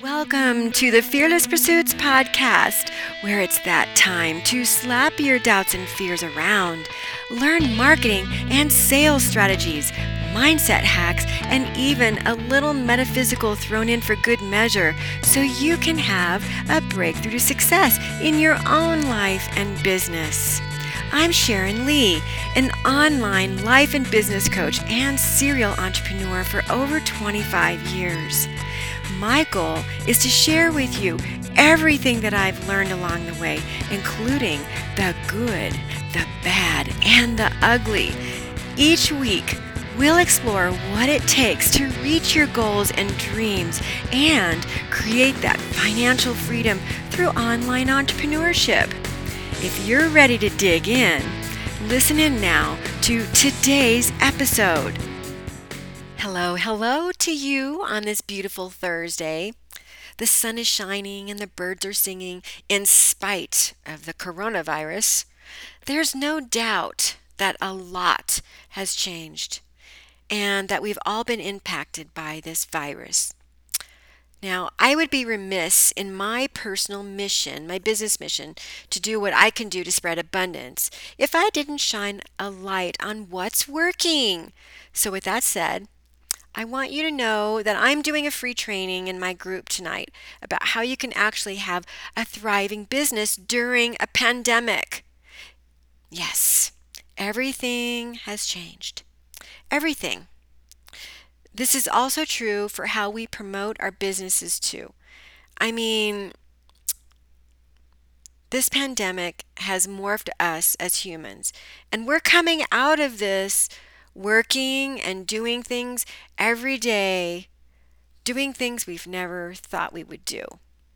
Welcome to the Fearless Pursuits podcast, where it's that time to slap your doubts and fears around, learn marketing and sales strategies, mindset hacks, and even a little metaphysical thrown in for good measure so you can have a breakthrough to success in your own life and business. I'm Sharon Lee, an online life and business coach and serial entrepreneur for over 25 years. My goal is to share with you everything that I've learned along the way, including the good, the bad, and the ugly. Each week, we'll explore what it takes to reach your goals and dreams and create that financial freedom through online entrepreneurship. If you're ready to dig in, listen in now to today's episode. Hello, hello to you on this beautiful Thursday. The sun is shining and the birds are singing in spite of the coronavirus. There's no doubt that a lot has changed and that we've all been impacted by this virus. Now, I would be remiss in my personal mission, my business mission, to do what I can do to spread abundance if I didn't shine a light on what's working. So, with that said, I want you to know that I'm doing a free training in my group tonight about how you can actually have a thriving business during a pandemic. Yes, everything has changed. Everything. This is also true for how we promote our businesses too. I mean, this pandemic has morphed us as humans, and we're coming out of this working and doing things every day, doing things we've never thought we would do.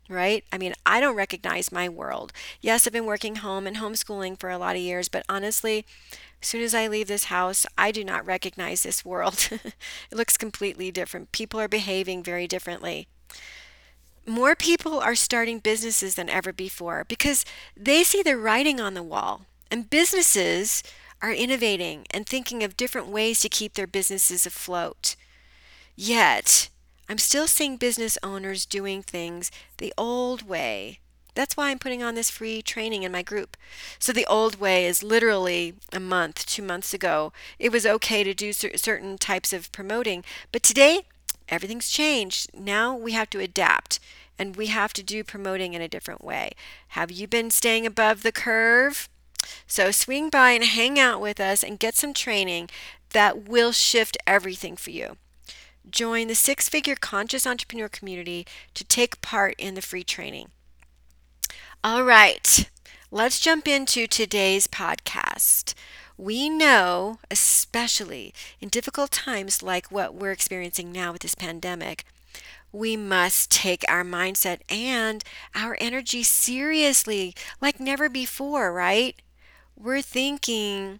Right? I mean, I don't recognize my world. Yes, I've been working home and homeschooling for a lot of years, but honestly, as soon as I leave this house, I do not recognize this world. it looks completely different. People are behaving very differently. More people are starting businesses than ever before because they see the writing on the wall. And businesses are innovating and thinking of different ways to keep their businesses afloat. Yet, I'm still seeing business owners doing things the old way. That's why I'm putting on this free training in my group. So, the old way is literally a month, two months ago. It was okay to do certain types of promoting, but today, everything's changed. Now we have to adapt and we have to do promoting in a different way. Have you been staying above the curve? So swing by and hang out with us and get some training that will shift everything for you. Join the six figure conscious entrepreneur community to take part in the free training. All right, let's jump into today's podcast. We know, especially in difficult times like what we're experiencing now with this pandemic, we must take our mindset and our energy seriously like never before, right? We're thinking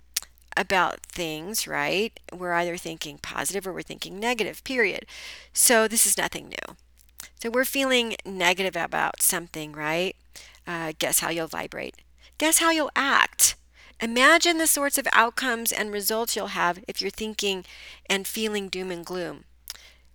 about things, right? We're either thinking positive or we're thinking negative, period. So this is nothing new. So we're feeling negative about something, right? Uh, guess how you'll vibrate. Guess how you'll act. Imagine the sorts of outcomes and results you'll have if you're thinking and feeling doom and gloom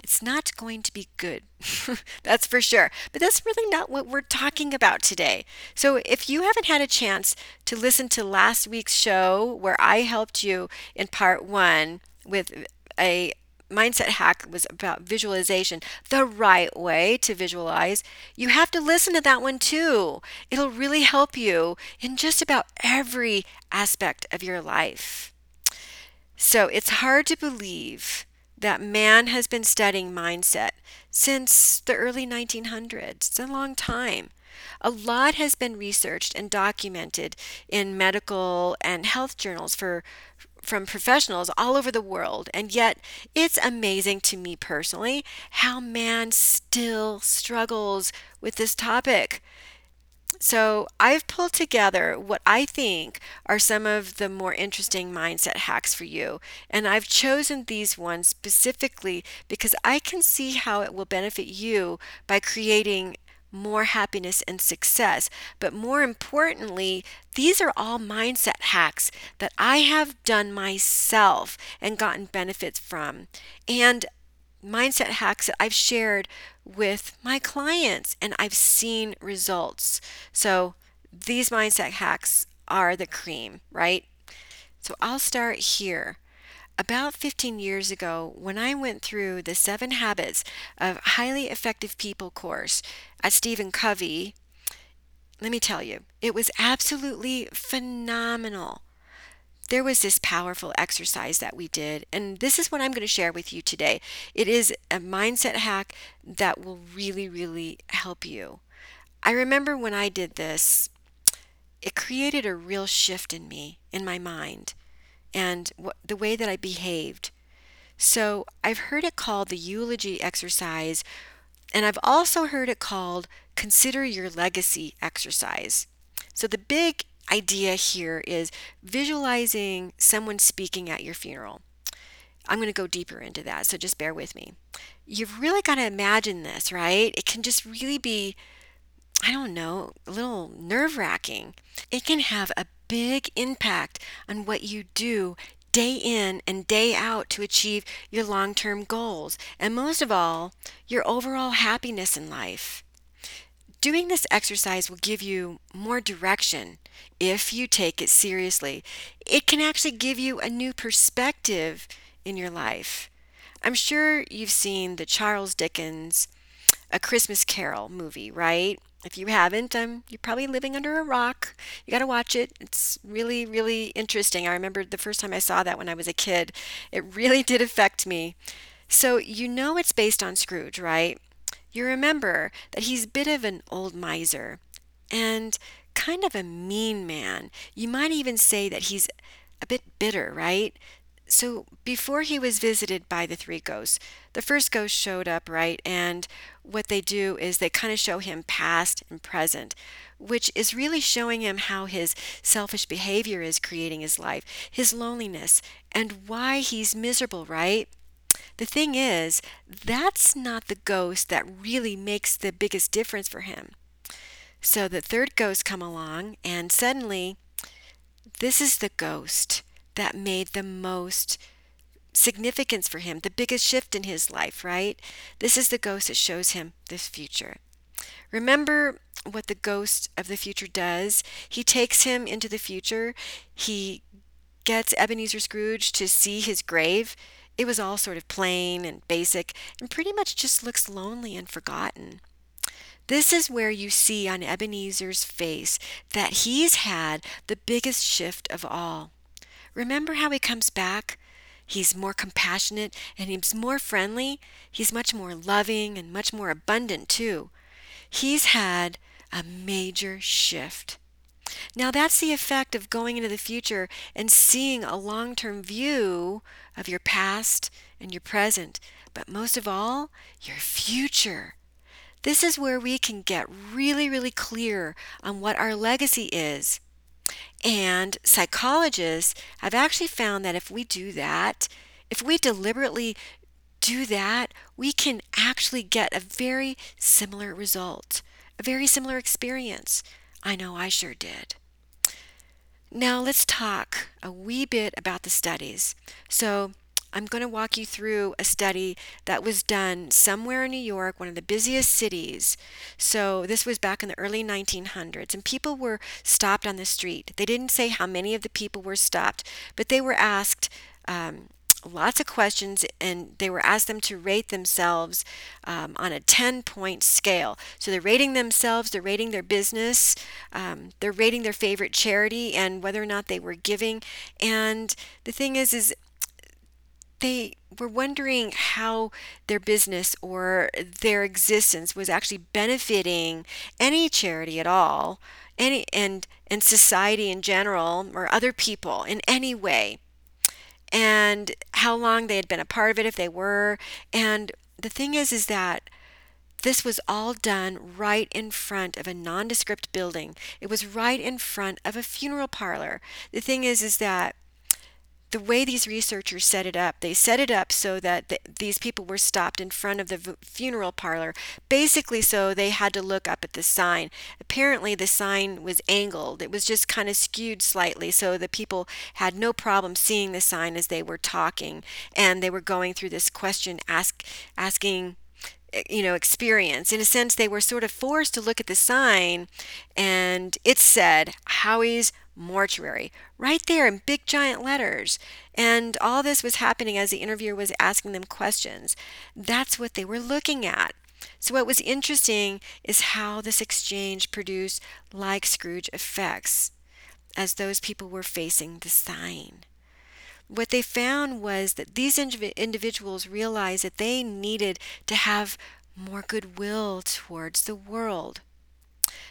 it's not going to be good. that's for sure. But that's really not what we're talking about today. So if you haven't had a chance to listen to last week's show where I helped you in part one with a mindset hack was about visualization, the right way to visualize, you have to listen to that one too. It'll really help you in just about every aspect of your life. So it's hard to believe that man has been studying mindset since the early 1900s. It's a long time. A lot has been researched and documented in medical and health journals for from professionals all over the world. And yet, it's amazing to me personally how man still struggles with this topic. So I've pulled together what I think are some of the more interesting mindset hacks for you. And I've chosen these ones specifically because I can see how it will benefit you by creating more happiness and success. But more importantly, these are all mindset hacks that I have done myself and gotten benefits from. And mindset hacks that I've shared with my clients and I've seen results. So these mindset hacks are the cream, right? So I'll start here. About 15 years ago, when I went through the Seven Habits of Highly Effective People course at Stephen Covey, let me tell you, it was absolutely phenomenal. There was this powerful exercise that we did, and this is what I'm going to share with you today. It is a mindset hack that will really, really help you. I remember when I did this, it created a real shift in me, in my mind, and the way that I behaved. So I've heard it called the eulogy exercise, and I've also heard it called consider your legacy exercise. So, the big idea here is visualizing someone speaking at your funeral. I'm going to go deeper into that, so just bear with me. You've really got to imagine this, right? It can just really be, I don't know, a little nerve wracking. It can have a big impact on what you do day in and day out to achieve your long term goals, and most of all, your overall happiness in life. Doing this exercise will give you more direction if you take it seriously. It can actually give you a new perspective in your life. I'm sure you've seen the Charles Dickens A Christmas Carol movie, right? If you haven't, um, you're probably living under a rock. You got to watch it. It's really, really interesting. I remember the first time I saw that when I was a kid. It really did affect me. So, you know it's based on Scrooge, right? you remember that he's a bit of an old miser and kind of a mean man. You might even say that he's a bit bitter, right? So before he was visited by the three ghosts, the first ghost showed up, right? And what they do is they kind of show him past and present, which is really showing him how his selfish behavior is creating his life, his loneliness, and why he's miserable, right? The thing is, that's not the ghost that really makes the biggest difference for him. So the third ghost come along and suddenly this is the ghost that made the most significance for him, the biggest shift in his life, right? This is the ghost that shows him this future. Remember what the ghost of the future does? He takes him into the future. He gets Ebenezer Scrooge to see his grave it was all sort of plain and basic and pretty much just looks lonely and forgotten. This is where you see on Ebenezer's face that he's had the biggest shift of all. Remember how he comes back? He's more compassionate and he's more friendly. He's much more loving and much more abundant, too. He's had a major shift. Now, that's the effect of going into the future and seeing a long term view of your past and your present, but most of all, your future. This is where we can get really, really clear on what our legacy is. And psychologists have actually found that if we do that, if we deliberately do that, we can actually get a very similar result, a very similar experience. I know I sure did. Now let's talk a wee bit about the studies. So I'm going to walk you through a study that was done somewhere in New York, one of the busiest cities. So this was back in the early 1900s, and people were stopped on the street. They didn't say how many of the people were stopped, but they were asked um, lots of questions and they were asked them to rate themselves um, on a 10 point scale so they're rating themselves they're rating their business um, they're rating their favorite charity and whether or not they were giving and the thing is is they were wondering how their business or their existence was actually benefiting any charity at all any and and society in general or other people in any way and how long they had been a part of it if they were. And the thing is is that this was all done right in front of a nondescript building. It was right in front of a funeral parlor. The thing is is that the way these researchers set it up, they set it up so that th- these people were stopped in front of the v- funeral parlor, basically so they had to look up at the sign. Apparently, the sign was angled, it was just kind of skewed slightly, so the people had no problem seeing the sign as they were talking, and they were going through this question ask, asking eh, you know experience in a sense they were sort of forced to look at the sign and it said howie's mortuary right there in big giant letters. And all this was happening as the interviewer was asking them questions. That's what they were looking at. So, what was interesting is how this exchange produced like Scrooge effects as those people were facing the sign. What they found was that these individuals realized that they needed to have more goodwill towards the world.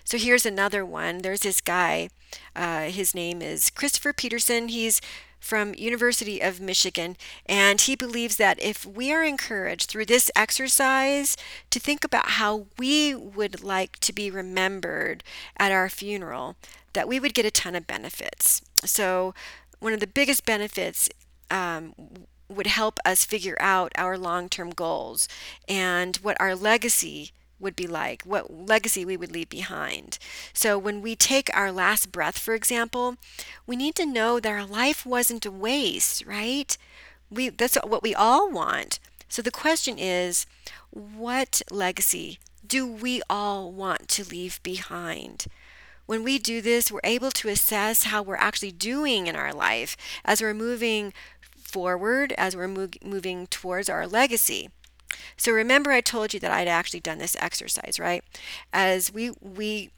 So here's another one. There's this guy. Uh, his name is Christopher Peterson. He's from University of Michigan and he believes that if we are encouraged through this exercise to think about how we would like to be remembered at our funeral that we would get a ton of benefits. So one of the biggest benefits um, would help us figure out our long-term goals and what our legacy would be like, what legacy we would leave behind. So when we take our last breath, for example, we need to know that our life wasn't a waste, right? We that's what we all want. So the question is, what legacy do we all want to leave behind? When we do this, we're able to assess how we're actually doing in our life as we're moving forward, as we're moving towards our legacy. So remember I told you that I'd actually done this exercise, right? As we we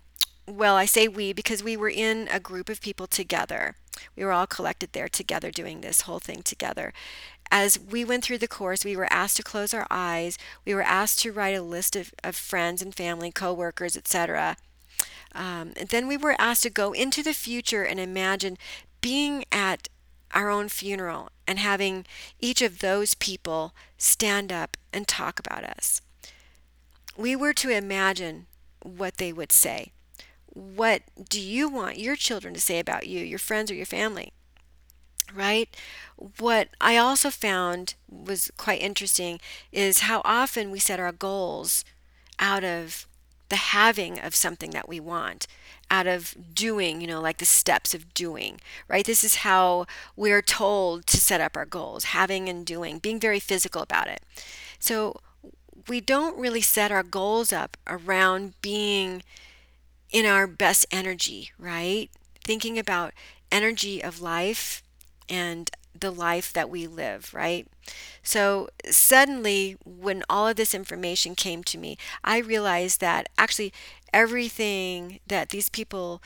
well, I say we because we were in a group of people together. We were all collected there together doing this whole thing together. As we went through the course, we were asked to close our eyes. We were asked to write a list of, of friends and family, coworkers, etc. Um, and then we were asked to go into the future and imagine being at our own funeral and having each of those people stand up and talk about us. We were to imagine what they would say. What do you want your children to say about you, your friends, or your family? Right? What I also found was quite interesting is how often we set our goals out of the having of something that we want out of doing, you know, like the steps of doing, right? This is how we're told to set up our goals, having and doing, being very physical about it. So we don't really set our goals up around being in our best energy, right? Thinking about energy of life and the life that we live, right? So suddenly, when all of this information came to me, I realized that actually everything that these people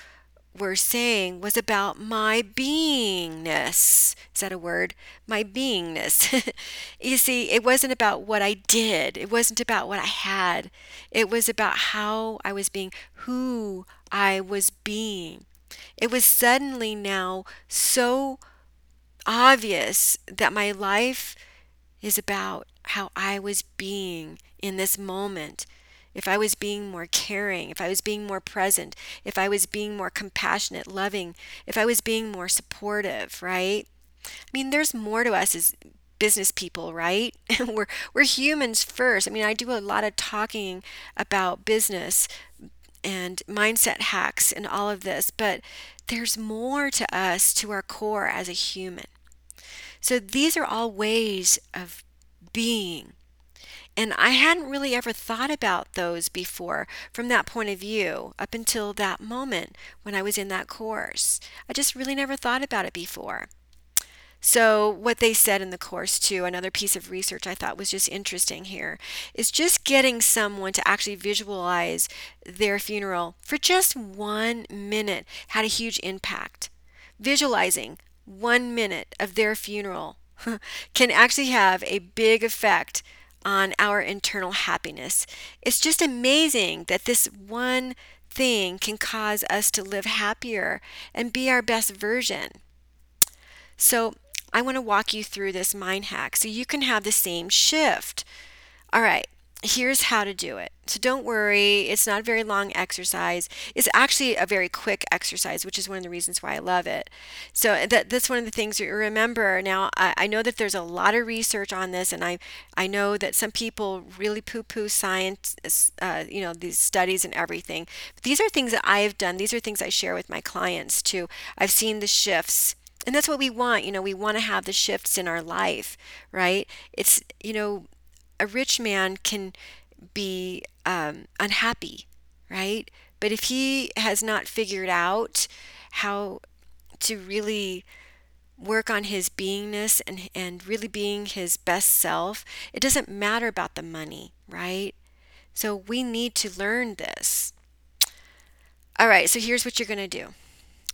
were saying was about my beingness. Is that a word? My beingness. you see, it wasn't about what I did, it wasn't about what I had, it was about how I was being, who I was being. It was suddenly now so obvious that my life is about how I was being in this moment. If I was being more caring, if I was being more present, if I was being more compassionate, loving, if I was being more supportive, right? I mean, there's more to us as business people, right? we're we're humans first. I mean, I do a lot of talking about business and mindset hacks and all of this, but there's more to us to our core as a human. So these are all ways of being. And I hadn't really ever thought about those before from that point of view up until that moment when I was in that course. I just really never thought about it before. So, what they said in the course, too, another piece of research I thought was just interesting here, is just getting someone to actually visualize their funeral for just one minute had a huge impact. Visualizing one minute of their funeral can actually have a big effect on our internal happiness. It's just amazing that this one thing can cause us to live happier and be our best version. So, I want to walk you through this mind hack so you can have the same shift. All right, here's how to do it. So don't worry, it's not a very long exercise. It's actually a very quick exercise, which is one of the reasons why I love it. So that, that's one of the things you remember. Now, I, I know that there's a lot of research on this, and I, I know that some people really poo poo science, uh, you know, these studies and everything. But these are things that I have done, these are things I share with my clients too. I've seen the shifts and that's what we want you know we want to have the shifts in our life right it's you know a rich man can be um, unhappy, right? But if he has not figured out how to really work on his beingness and, and really being his best self, it doesn't matter about the money, right? So we need to learn this. All right, so here's what you're going to do.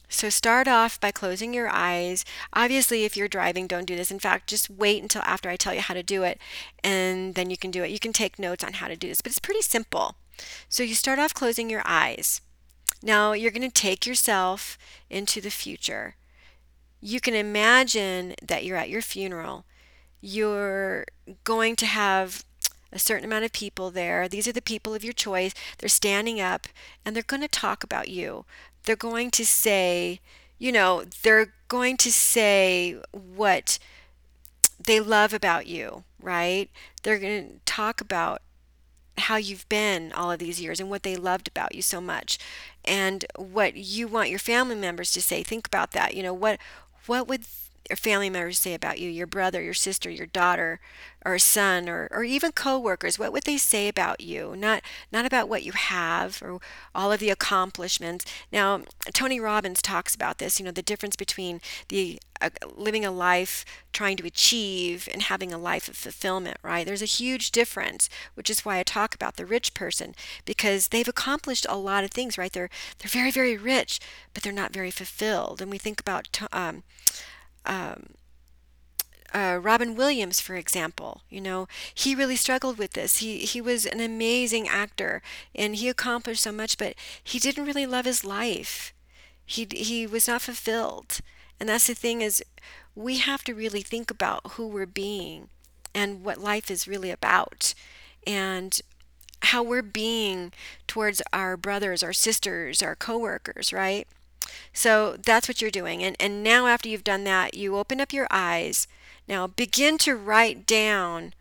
So start off by closing your eyes. Obviously, if you're driving, don't do this. In fact, just wait until after I tell you how to do it, and then you can do it. You can take notes on how to do this, but it's pretty simple. So you start off closing your eyes. Now you're going to take yourself into the future. You can imagine that you're at your funeral. You're going to have a certain amount of people there. These are the people of your choice. They're standing up and they're going to talk about you they're going to say, you know, they're going to say what they love about you, right? They're going to talk about how you've been all of these years and what they loved about you so much and what you want your family members to say think about that you know what what would family members say about you, your brother, your sister, your daughter, or son, or, or even coworkers? What would they say about you? Not not about what you have or all of the accomplishments. Now, Tony Robbins talks about this. You know, the difference between the uh, living a life trying to achieve and having a life of fulfillment. Right? There's a huge difference, which is why I talk about the rich person because they've accomplished a lot of things. Right? They're they're very very rich, but they're not very fulfilled. And we think about um, um, uh, Robin Williams, for example, you know, he really struggled with this. He he was an amazing actor, and he accomplished so much, but he didn't really love his life. He he was not fulfilled, and that's the thing is, we have to really think about who we're being, and what life is really about, and how we're being towards our brothers, our sisters, our coworkers, right? So that's what you're doing. And, and now, after you've done that, you open up your eyes. Now, begin to write down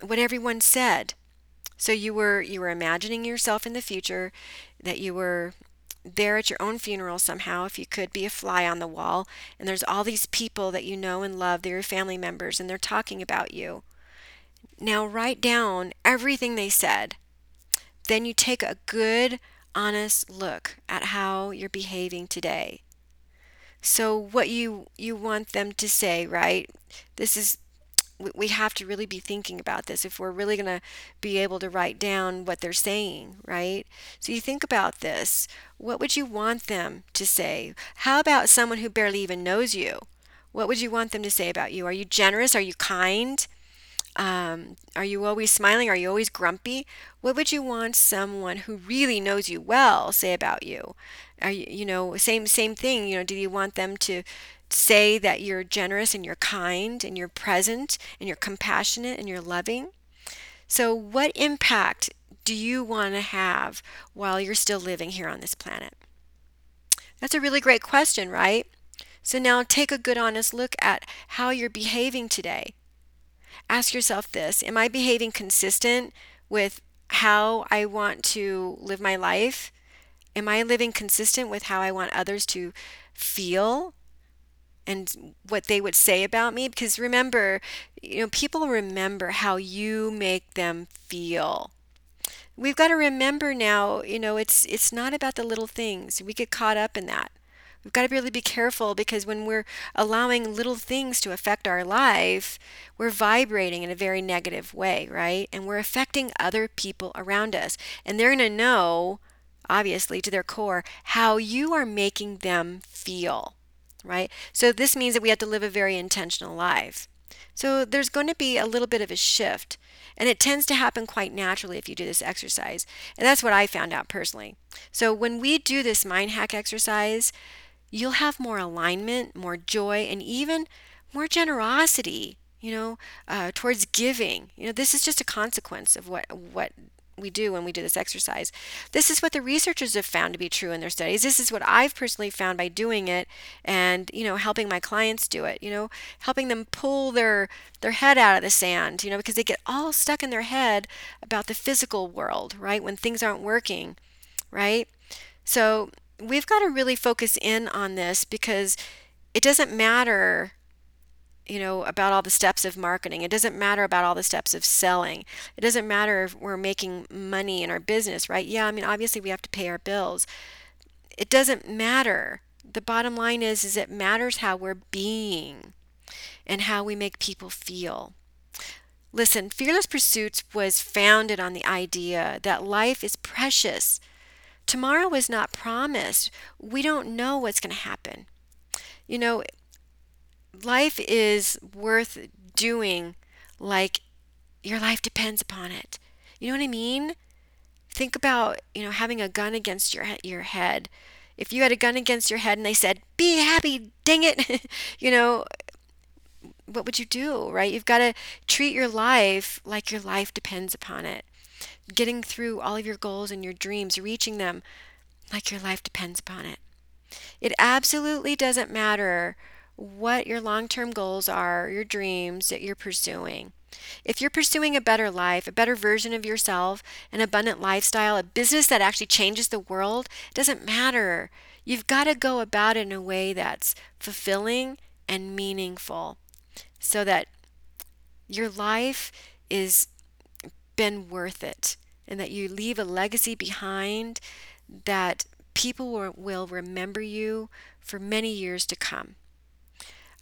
what everyone said. So you were you were imagining yourself in the future, that you were there at your own funeral somehow, if you could be a fly on the wall, and there's all these people that you know and love, they're your family members, and they're talking about you. Now write down everything they said. Then you take a good honest look at how you're behaving today. So what you you want them to say, right? This is we have to really be thinking about this if we're really going to be able to write down what they're saying, right? So you think about this. What would you want them to say? How about someone who barely even knows you? What would you want them to say about you? Are you generous? Are you kind? Um, are you always smiling? Are you always grumpy? What would you want someone who really knows you well say about you? Are you, you know, same same thing. You know, do you want them to say that you're generous and you're kind and you're present and you're compassionate and you're loving? So, what impact do you want to have while you're still living here on this planet? That's a really great question, right? So now take a good honest look at how you're behaving today ask yourself this Am I behaving consistent with how I want to live my life? Am I living consistent with how I want others to feel and what they would say about me? Because remember, you know, people remember how you make them feel. We've got to remember now, you know, it's it's not about the little things. We get caught up in that. We've got to really be careful because when we're allowing little things to affect our life, we're vibrating in a very negative way, right? And we're affecting other people around us. And they're going to know, obviously, to their core, how you are making them feel, right? So this means that we have to live a very intentional life. So there's going to be a little bit of a shift. And it tends to happen quite naturally if you do this exercise. And that's what I found out personally. So when we do this mind hack exercise, you'll have more alignment, more joy, and even more generosity you know, uh, towards giving. You know, this is just a consequence of what what we do when we do this exercise. This is what the researchers have found to be true in their studies. This is what I've personally found by doing it and, you know, helping my clients do it, you know, helping them pull their their head out of the sand, you know, because they get all stuck in their head about the physical world, right? When things aren't working, right? So, we've got to really focus in on this because it doesn't matter you know, about all the steps of marketing. It doesn't matter about all the steps of selling. It doesn't matter if we're making money in our business, right? Yeah, I mean, obviously we have to pay our bills. It doesn't matter. The bottom line is is it matters how we're being and how we make people feel. Listen, Fearless Pursuits was founded on the idea that life is precious. Tomorrow is not promised. We don't know what's going to happen. You know, life is worth doing like your life depends upon it. You know what I mean? Think about, you know, having a gun against your your head. If you had a gun against your head and they said, "Be happy, dang it." you know, what would you do, right? You've got to treat your life like your life depends upon it. Getting through all of your goals and your dreams, reaching them like your life depends upon it. It absolutely doesn't matter what your long term goals are, your dreams that you're pursuing. If you're pursuing a better life, a better version of yourself, an abundant lifestyle, a business that actually changes the world, it doesn't matter. You've got to go about it in a way that's fulfilling and meaningful so that your life is been worth it and that you leave a legacy behind that people will, remember you for many years to come.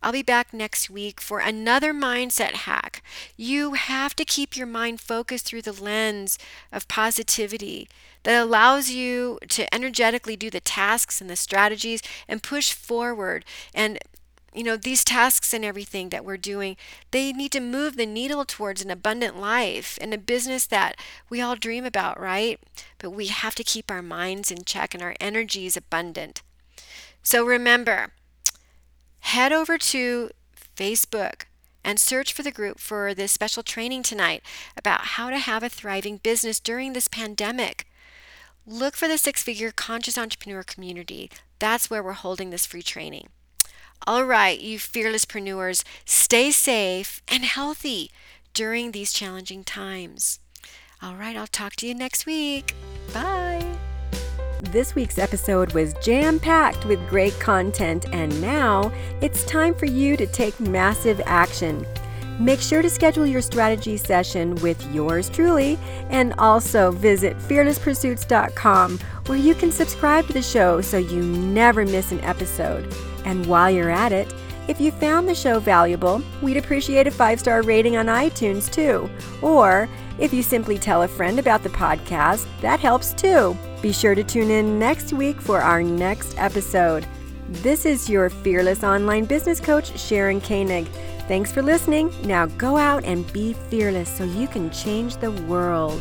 I'll be back next week for another mindset hack. You have to keep your mind focused through the lens of positivity that allows you to energetically do the tasks and the strategies and push forward. And you know, these tasks and everything that we're doing, they need to move the needle towards an abundant life and a business that we all dream about, right? But we have to keep our minds in check and our energies abundant. So remember, head over to Facebook and search for the group for this special training tonight about how to have a thriving business during this pandemic. Look for the six figure conscious entrepreneur community. That's where we're holding this free training. All right, you fearlesspreneurs, stay safe and healthy during these challenging times. All right, I'll talk to you next week. Bye. This week's episode was jam packed with great content, and now it's time for you to take massive action. Make sure to schedule your strategy session with yours truly, and also visit fearlesspursuits.com where you can subscribe to the show so you never miss an episode. And while you're at it, if you found the show valuable, we'd appreciate a five star rating on iTunes too. Or if you simply tell a friend about the podcast, that helps too. Be sure to tune in next week for our next episode. This is your fearless online business coach, Sharon Koenig. Thanks for listening. Now go out and be fearless so you can change the world.